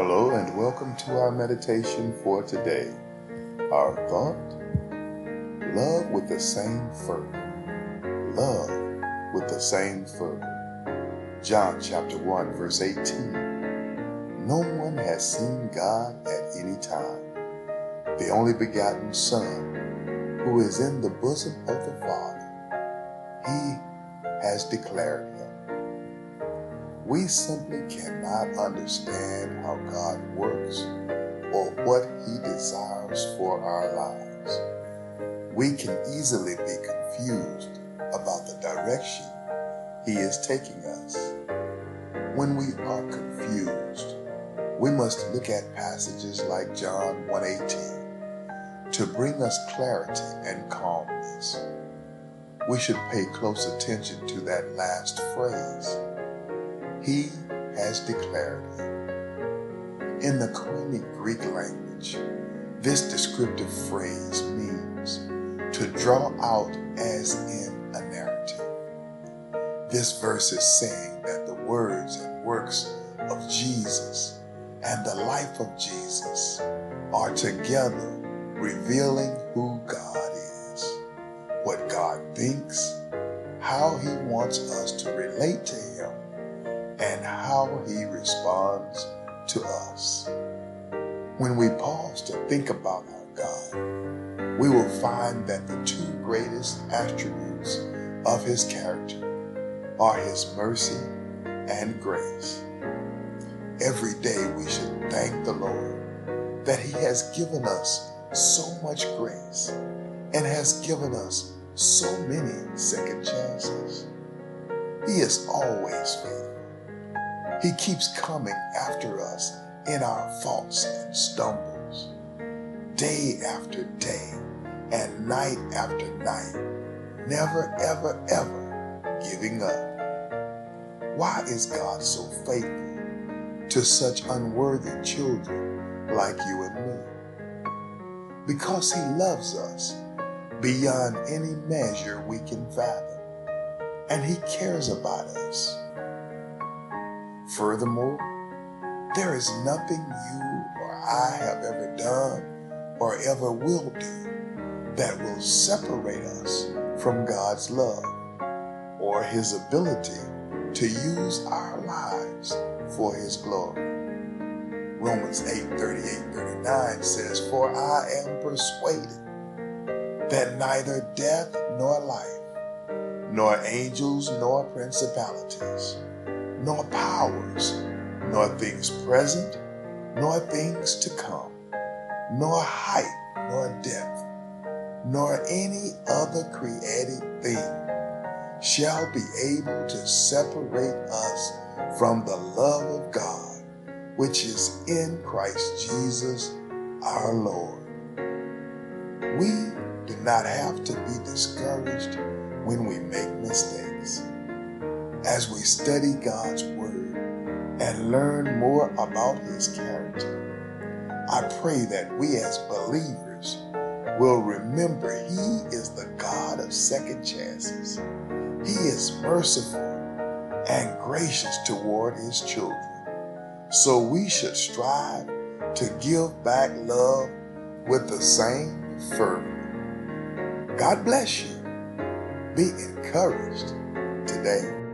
Hello and welcome to our meditation for today. Our thought love with the same fervor. Love with the same fervor. John chapter 1, verse 18. No one has seen God at any time. The only begotten Son, who is in the bosom of the Father, he has declared him. We simply cannot understand how God works or what He desires for our lives. We can easily be confused about the direction He is taking us. When we are confused, we must look at passages like John 1:18 to bring us clarity and calmness. We should pay close attention to that last phrase he has declared it. In the Koine Greek language, this descriptive phrase means to draw out as in a narrative. This verse is saying that the words and works of Jesus and the life of Jesus are together revealing who God is, what God thinks, how he wants us to relate to him and how he responds to us. When we pause to think about our God, we will find that the two greatest attributes of his character are his mercy and grace. Every day we should thank the Lord that he has given us so much grace and has given us so many second chances. He is always faithful he keeps coming after us in our faults and stumbles, day after day and night after night, never, ever, ever giving up. Why is God so faithful to such unworthy children like you and me? Because He loves us beyond any measure we can fathom, and He cares about us Furthermore, there is nothing you or I have ever done or ever will do that will separate us from God's love or His ability to use our lives for His glory. Romans 8 38 39 says, For I am persuaded that neither death nor life, nor angels nor principalities, nor powers, nor things present, nor things to come, nor height, nor depth, nor any other created thing shall be able to separate us from the love of God, which is in Christ Jesus our Lord. We do not have to be discouraged when we make mistakes as we study God's Word and learn more about His character. I pray that we as believers will remember He is the God of second chances. He is merciful and gracious toward His children. So we should strive to give back love with the same fervor. God bless you. Be encouraged today.